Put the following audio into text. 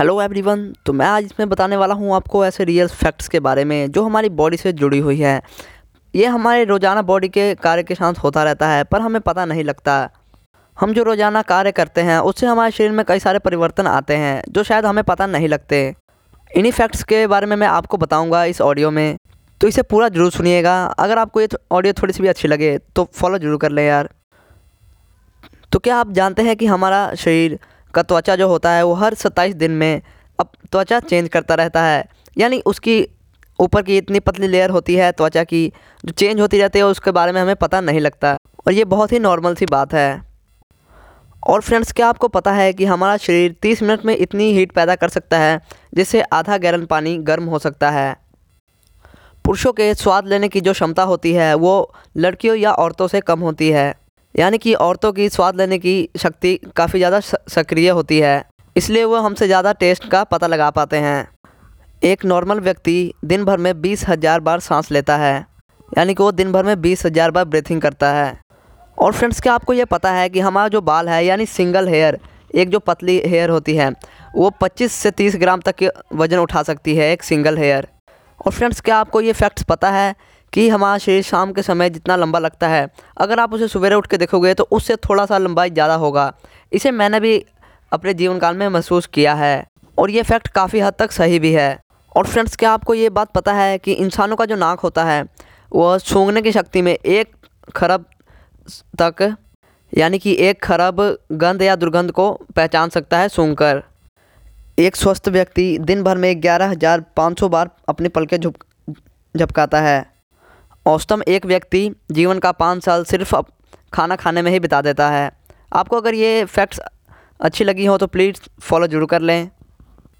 Hello everyone तो मैं आज इसमें बताने वाला हूँ आपको ऐसे रियल फैक्ट्स के बारे में जो हमारी बॉडी से जुड़ी हुई है। ये हमारे रोज़ाना बॉडी के कार्य के साथ होता रहता है, पर हमें पता नहीं लगता। हम जो रोज़ाना कार्य करते हैं, उससे हमारे शरीर में कई सारे परिवर्तन आते हैं, जो शायद हमें पता नहीं लगते। इन्हीं फैक्ट्स के बारे में मैं आपको बताऊँगा इस ऑडियो में। तो इसे पूरा ज़रूर सुनिएगा। अगर आपको ये ऑडियो थोड़ी सी भी अच्छी लगे तो फॉलो ज़रूर कर लें यार। तो क्या आप जानते हैं कि हमारा शरीर का त्वचा जो होता है वो हर सत्ताईस दिन में अब त्वचा चेंज करता रहता है। यानी उसकी ऊपर की इतनी पतली लेयर होती है त्वचा की, जो चेंज होती रहती है उसके बारे में हमें पता नहीं लगता। और ये बहुत ही नॉर्मल सी बात है। और फ्रेंड्स, क्या आपको पता है कि हमारा शरीर 30 मिनट में इतनी हीट पैदा कर सकता है, जिससे आधा गैलन पानी गर्म हो सकता है? पुरुषों के स्वाद लेने की जो क्षमता होती है, वो लड़कियों या औरतों से कम होती है। यानी कि औरतों की स्वाद लेने की शक्ति काफ़ी ज़्यादा सक्रिय होती है। इसलिए वो हमसे ज़्यादा टेस्ट का पता लगा पाते हैं। एक नॉर्मल व्यक्ति दिन भर में बीस हज़ार बार सांस लेता है। यानी कि वो दिन भर में बीस हज़ार बार ब्रीथिंग करता है। और फ्रेंड्स क्या आपको ये पता है कि हमारा जो बाल है, यानी सिंगल हेयर एक जो पतली हेयर होती है, वो 25 से 30 ग्राम तक वज़न उठा सकती है एक सिंगल हेयर और फ्रेंड्स क्या आपको ये फैक्ट्स पता है कि हमारा शरीर शाम के समय जितना लंबा लगता है। अगर आप उसे सवेरे उठ के देखोगे तो उससे थोड़ा सा लंबाई ज़्यादा होगा। इसे मैंने भी अपने जीवन काल में महसूस किया है। और ये फैक्ट काफ़ी हद तक सही भी है। और फ्रेंड्स, क्या आपको ये बात पता है कि इंसानों का जो नाक होता है, वह सूंघने की शक्ति में एक खरब तक, यानी कि एक खरब गंध या दुर्गंध को पहचान सकता है सूंघकर। एक स्वस्थ व्यक्ति दिन भर में ग्यारह हज़ार पाँच सौ बार अपने पलके झुक, झपकाता है। औसतम एक व्यक्ति जीवन का पाँच साल सिर्फ़ खाना खाने में ही बिता देता है। आपको अगर ये फैक्ट्स अच्छी लगी हो तो प्लीज़ फॉलो ज़रूर कर लें।